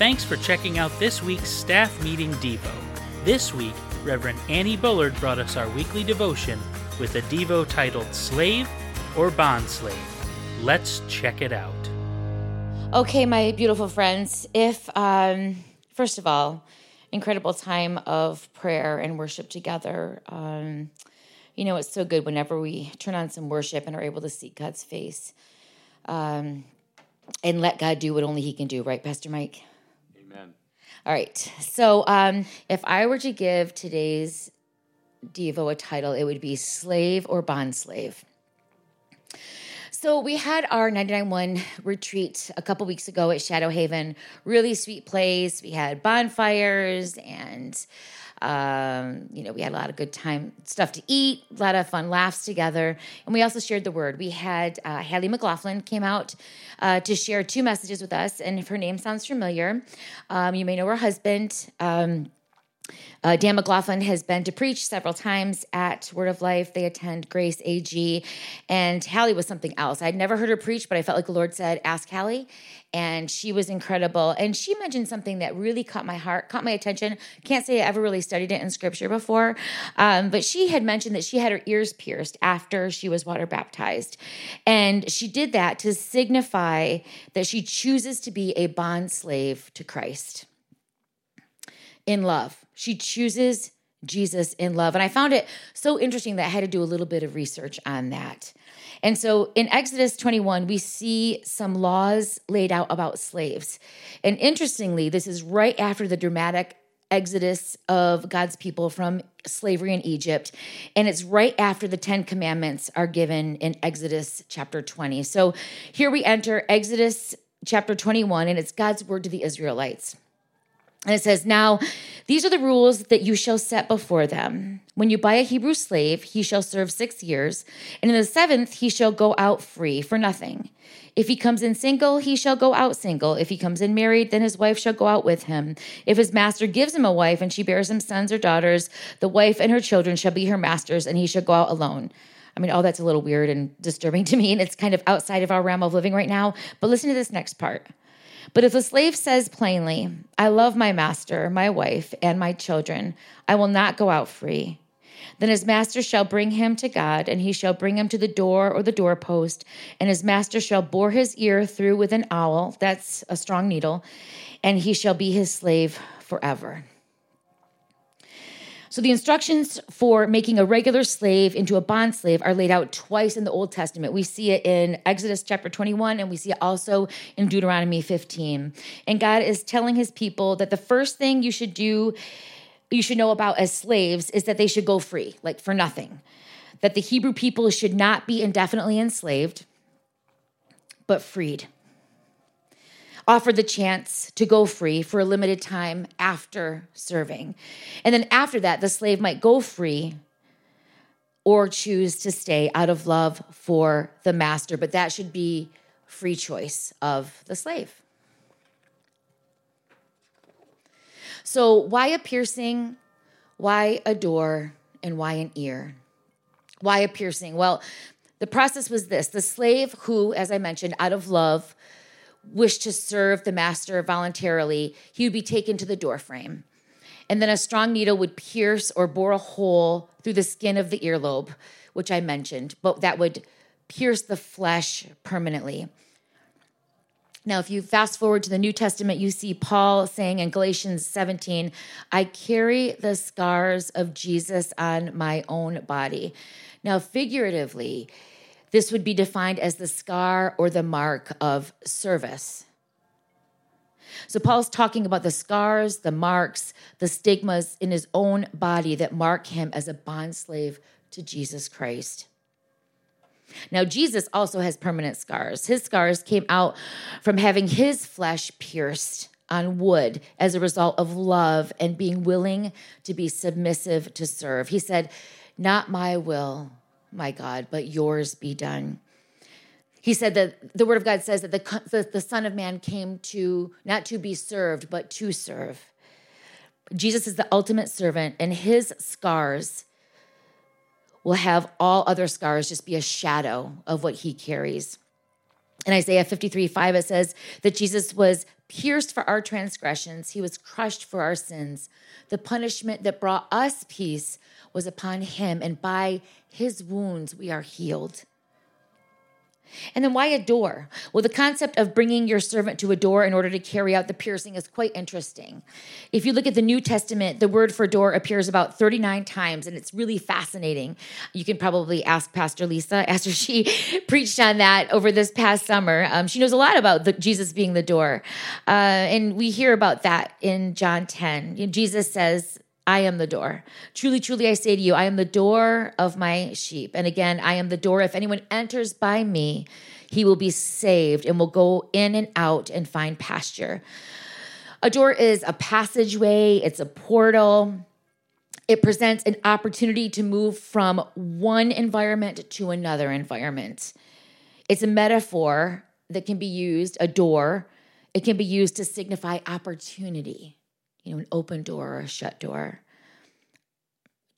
Thanks for checking out this week's staff meeting Devo. This week, Reverend Annie Bullard brought us our weekly devotion with a Devo titled Slave or Bond Slave. Let's check it out. Okay, my beautiful friends, if, um, first of all, incredible time of prayer and worship together. Um, you know, it's so good whenever we turn on some worship and are able to seek God's face um, and let God do what only He can do, right, Pastor Mike? All right. So, um, if I were to give today's Devo a title, it would be Slave or Bond Slave. So, we had our 99.1 retreat a couple weeks ago at Shadow Haven. Really sweet place. We had bonfires and um, you know, we had a lot of good time, stuff to eat, a lot of fun laughs together. And we also shared the word. We had uh, McLaughlin came out uh, to share two messages with us. And if her name sounds familiar, um, you may know her husband. Um, uh, Dan McLaughlin has been to preach several times at Word of Life. They attend Grace AG. And Hallie was something else. I'd never heard her preach, but I felt like the Lord said, Ask Hallie. And she was incredible. And she mentioned something that really caught my heart, caught my attention. Can't say I ever really studied it in scripture before. Um, but she had mentioned that she had her ears pierced after she was water baptized. And she did that to signify that she chooses to be a bond slave to Christ in love. She chooses Jesus in love. And I found it so interesting that I had to do a little bit of research on that. And so in Exodus 21, we see some laws laid out about slaves. And interestingly, this is right after the dramatic exodus of God's people from slavery in Egypt. And it's right after the Ten Commandments are given in Exodus chapter 20. So here we enter Exodus chapter 21, and it's God's word to the Israelites. And it says, Now, these are the rules that you shall set before them. When you buy a Hebrew slave, he shall serve six years, and in the seventh, he shall go out free for nothing. If he comes in single, he shall go out single. If he comes in married, then his wife shall go out with him. If his master gives him a wife and she bears him sons or daughters, the wife and her children shall be her master's, and he shall go out alone. I mean, all that's a little weird and disturbing to me, and it's kind of outside of our realm of living right now. But listen to this next part. But if the slave says plainly, I love my master, my wife, and my children, I will not go out free. Then his master shall bring him to God, and he shall bring him to the door or the doorpost, and his master shall bore his ear through with an awl, that's a strong needle, and he shall be his slave forever. So the instructions for making a regular slave into a bond slave are laid out twice in the Old Testament. We see it in Exodus chapter 21 and we see it also in Deuteronomy 15. And God is telling his people that the first thing you should do you should know about as slaves is that they should go free, like for nothing. That the Hebrew people should not be indefinitely enslaved, but freed offered the chance to go free for a limited time after serving. And then after that, the slave might go free or choose to stay out of love for the master, but that should be free choice of the slave. So, why a piercing? Why a door? And why an ear? Why a piercing? Well, the process was this the slave who, as I mentioned, out of love, wished to serve the master voluntarily, he would be taken to the doorframe. And then a strong needle would pierce or bore a hole through the skin of the earlobe, which I mentioned, but that would pierce the flesh permanently. Now, if you fast forward to the New Testament, you see Paul saying in Galatians 17, I carry the scars of Jesus on my own body. Now, figuratively, this would be defined as the scar or the mark of service. So, Paul's talking about the scars, the marks, the stigmas in his own body that mark him as a bondslave to Jesus Christ. Now, Jesus also has permanent scars. His scars came out from having his flesh pierced on wood as a result of love and being willing to be submissive to serve. He said, Not my will, my God, but yours be done. He said that the word of God says that the, the, the Son of Man came to not to be served, but to serve. Jesus is the ultimate servant, and his scars will have all other scars just be a shadow of what he carries. In Isaiah 53 5, it says that Jesus was pierced for our transgressions, he was crushed for our sins. The punishment that brought us peace was upon him, and by his wounds we are healed. And then why a door? Well, the concept of bringing your servant to a door in order to carry out the piercing is quite interesting. If you look at the New Testament, the word for door appears about 39 times, and it's really fascinating. You can probably ask Pastor Lisa after she preached on that over this past summer. Um, she knows a lot about the, Jesus being the door. Uh, and we hear about that in John 10. Jesus says, I am the door. Truly, truly, I say to you, I am the door of my sheep. And again, I am the door. If anyone enters by me, he will be saved and will go in and out and find pasture. A door is a passageway, it's a portal. It presents an opportunity to move from one environment to another environment. It's a metaphor that can be used, a door, it can be used to signify opportunity you know, an open door or a shut door.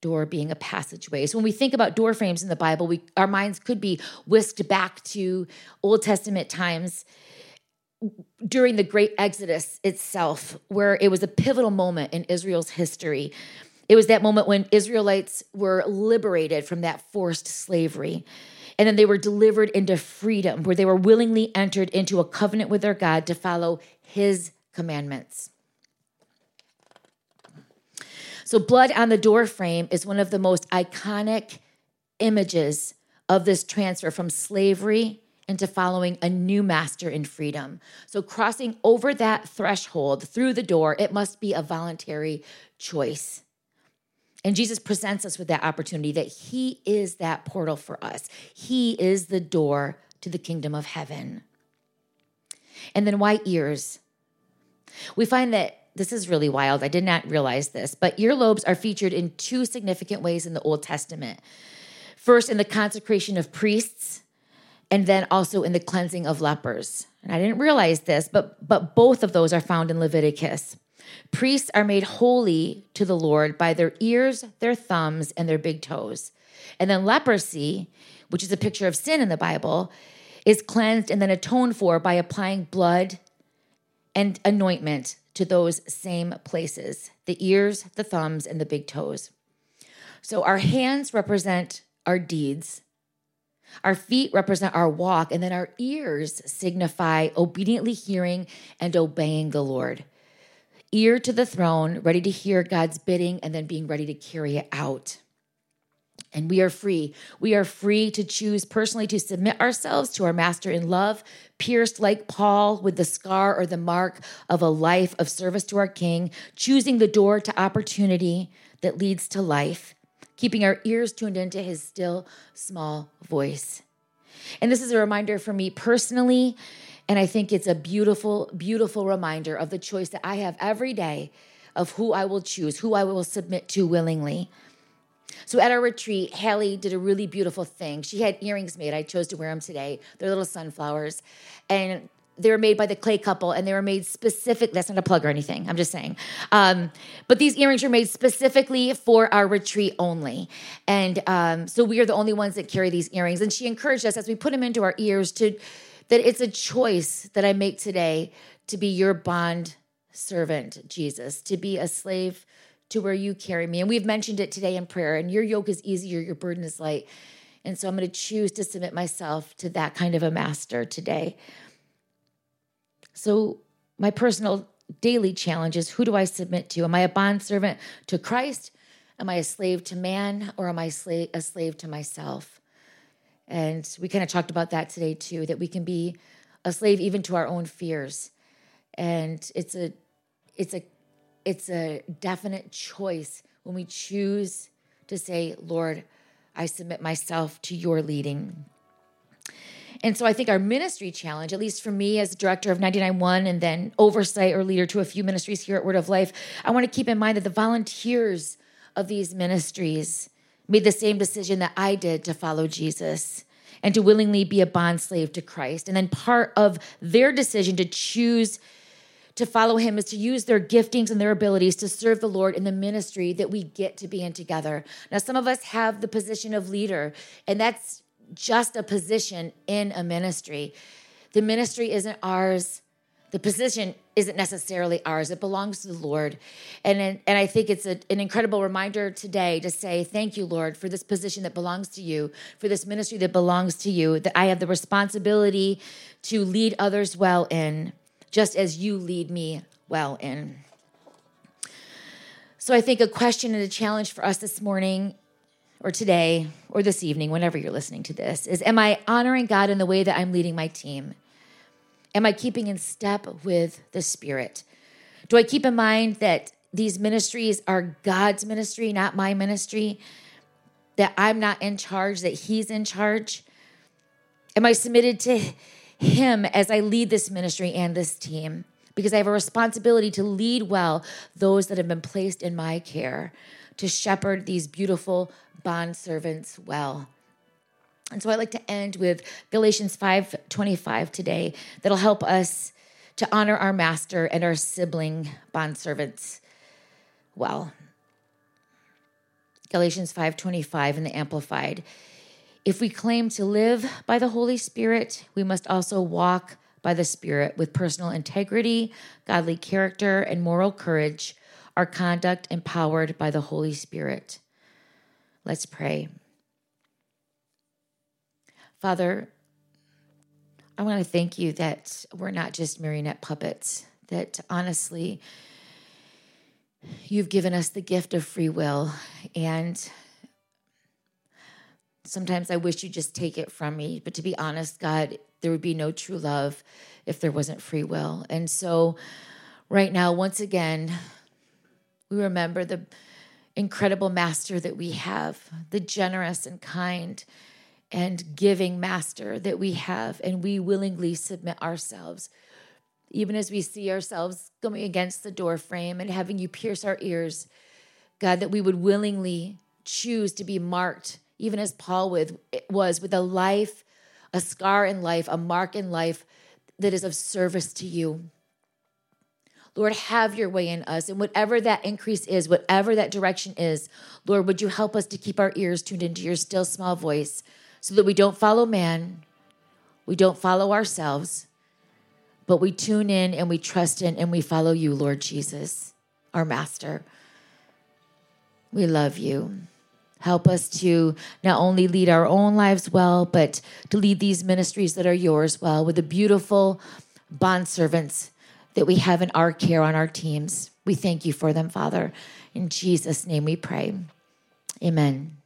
Door being a passageway. So when we think about door frames in the Bible, we our minds could be whisked back to Old Testament times during the great Exodus itself, where it was a pivotal moment in Israel's history. It was that moment when Israelites were liberated from that forced slavery. And then they were delivered into freedom, where they were willingly entered into a covenant with their God to follow his commandments. So, blood on the door frame is one of the most iconic images of this transfer from slavery into following a new master in freedom. So, crossing over that threshold through the door, it must be a voluntary choice. And Jesus presents us with that opportunity that He is that portal for us, He is the door to the kingdom of heaven. And then, why ears? We find that this is really wild. I did not realize this, but earlobes are featured in two significant ways in the Old Testament. First, in the consecration of priests, and then also in the cleansing of lepers. And I didn't realize this, but but both of those are found in Leviticus. Priests are made holy to the Lord by their ears, their thumbs, and their big toes. And then leprosy, which is a picture of sin in the Bible, is cleansed and then atoned for by applying blood and anointment to those same places the ears, the thumbs, and the big toes. So our hands represent our deeds, our feet represent our walk, and then our ears signify obediently hearing and obeying the Lord. Ear to the throne, ready to hear God's bidding, and then being ready to carry it out. And we are free. We are free to choose personally to submit ourselves to our master in love, pierced like Paul with the scar or the mark of a life of service to our king, choosing the door to opportunity that leads to life, keeping our ears tuned into his still small voice. And this is a reminder for me personally. And I think it's a beautiful, beautiful reminder of the choice that I have every day of who I will choose, who I will submit to willingly. So at our retreat, Hallie did a really beautiful thing. She had earrings made. I chose to wear them today. They're little sunflowers. And they were made by the clay couple and they were made specific that's not a plug or anything i'm just saying um, but these earrings were made specifically for our retreat only and um, so we are the only ones that carry these earrings and she encouraged us as we put them into our ears to that it's a choice that i make today to be your bond servant jesus to be a slave to where you carry me. And we've mentioned it today in prayer, and your yoke is easier, your burden is light. And so I'm going to choose to submit myself to that kind of a master today. So, my personal daily challenge is who do I submit to? Am I a bond servant to Christ? Am I a slave to man or am I a slave to myself? And we kind of talked about that today too, that we can be a slave even to our own fears. And it's a it's a it's a definite choice when we choose to say, Lord, I submit myself to your leading. And so I think our ministry challenge, at least for me as director of 99.1 and then oversight or leader to a few ministries here at Word of Life, I want to keep in mind that the volunteers of these ministries made the same decision that I did to follow Jesus and to willingly be a bond slave to Christ. And then part of their decision to choose to follow him is to use their giftings and their abilities to serve the Lord in the ministry that we get to be in together. Now, some of us have the position of leader, and that's just a position in a ministry. The ministry isn't ours. The position isn't necessarily ours. It belongs to the Lord. And, and I think it's a, an incredible reminder today to say, Thank you, Lord, for this position that belongs to you, for this ministry that belongs to you, that I have the responsibility to lead others well in, just as you lead me well in. So I think a question and a challenge for us this morning or today or this evening, whenever you're listening to this, is Am I honoring God in the way that I'm leading my team? Am I keeping in step with the Spirit? Do I keep in mind that these ministries are God's ministry, not my ministry? That I'm not in charge, that He's in charge? Am I submitted to Him as I lead this ministry and this team? Because I have a responsibility to lead well those that have been placed in my care, to shepherd these beautiful bond servants well. And so I'd like to end with Galatians 5:25 today that'll help us to honor our master and our sibling bondservants well. Galatians 5:25 in the amplified. If we claim to live by the Holy Spirit, we must also walk by the Spirit with personal integrity, godly character, and moral courage, our conduct empowered by the Holy Spirit. Let's pray. Father, I want to thank you that we're not just marionette puppets, that honestly, you've given us the gift of free will. And sometimes I wish you'd just take it from me. But to be honest, God, there would be no true love if there wasn't free will. And so, right now, once again, we remember the incredible master that we have, the generous and kind and giving master that we have, and we willingly submit ourselves. Even as we see ourselves going against the door frame and having you pierce our ears, God, that we would willingly choose to be marked, even as Paul with, was, with a life, a scar in life, a mark in life that is of service to you. Lord, have your way in us. And whatever that increase is, whatever that direction is, Lord, would you help us to keep our ears tuned into your still small voice? so that we don't follow man, we don't follow ourselves, but we tune in and we trust in and we follow you, Lord Jesus, our master. We love you. Help us to not only lead our own lives well, but to lead these ministries that are yours well with the beautiful bond servants that we have in our care on our teams. We thank you for them, Father. In Jesus' name we pray. Amen.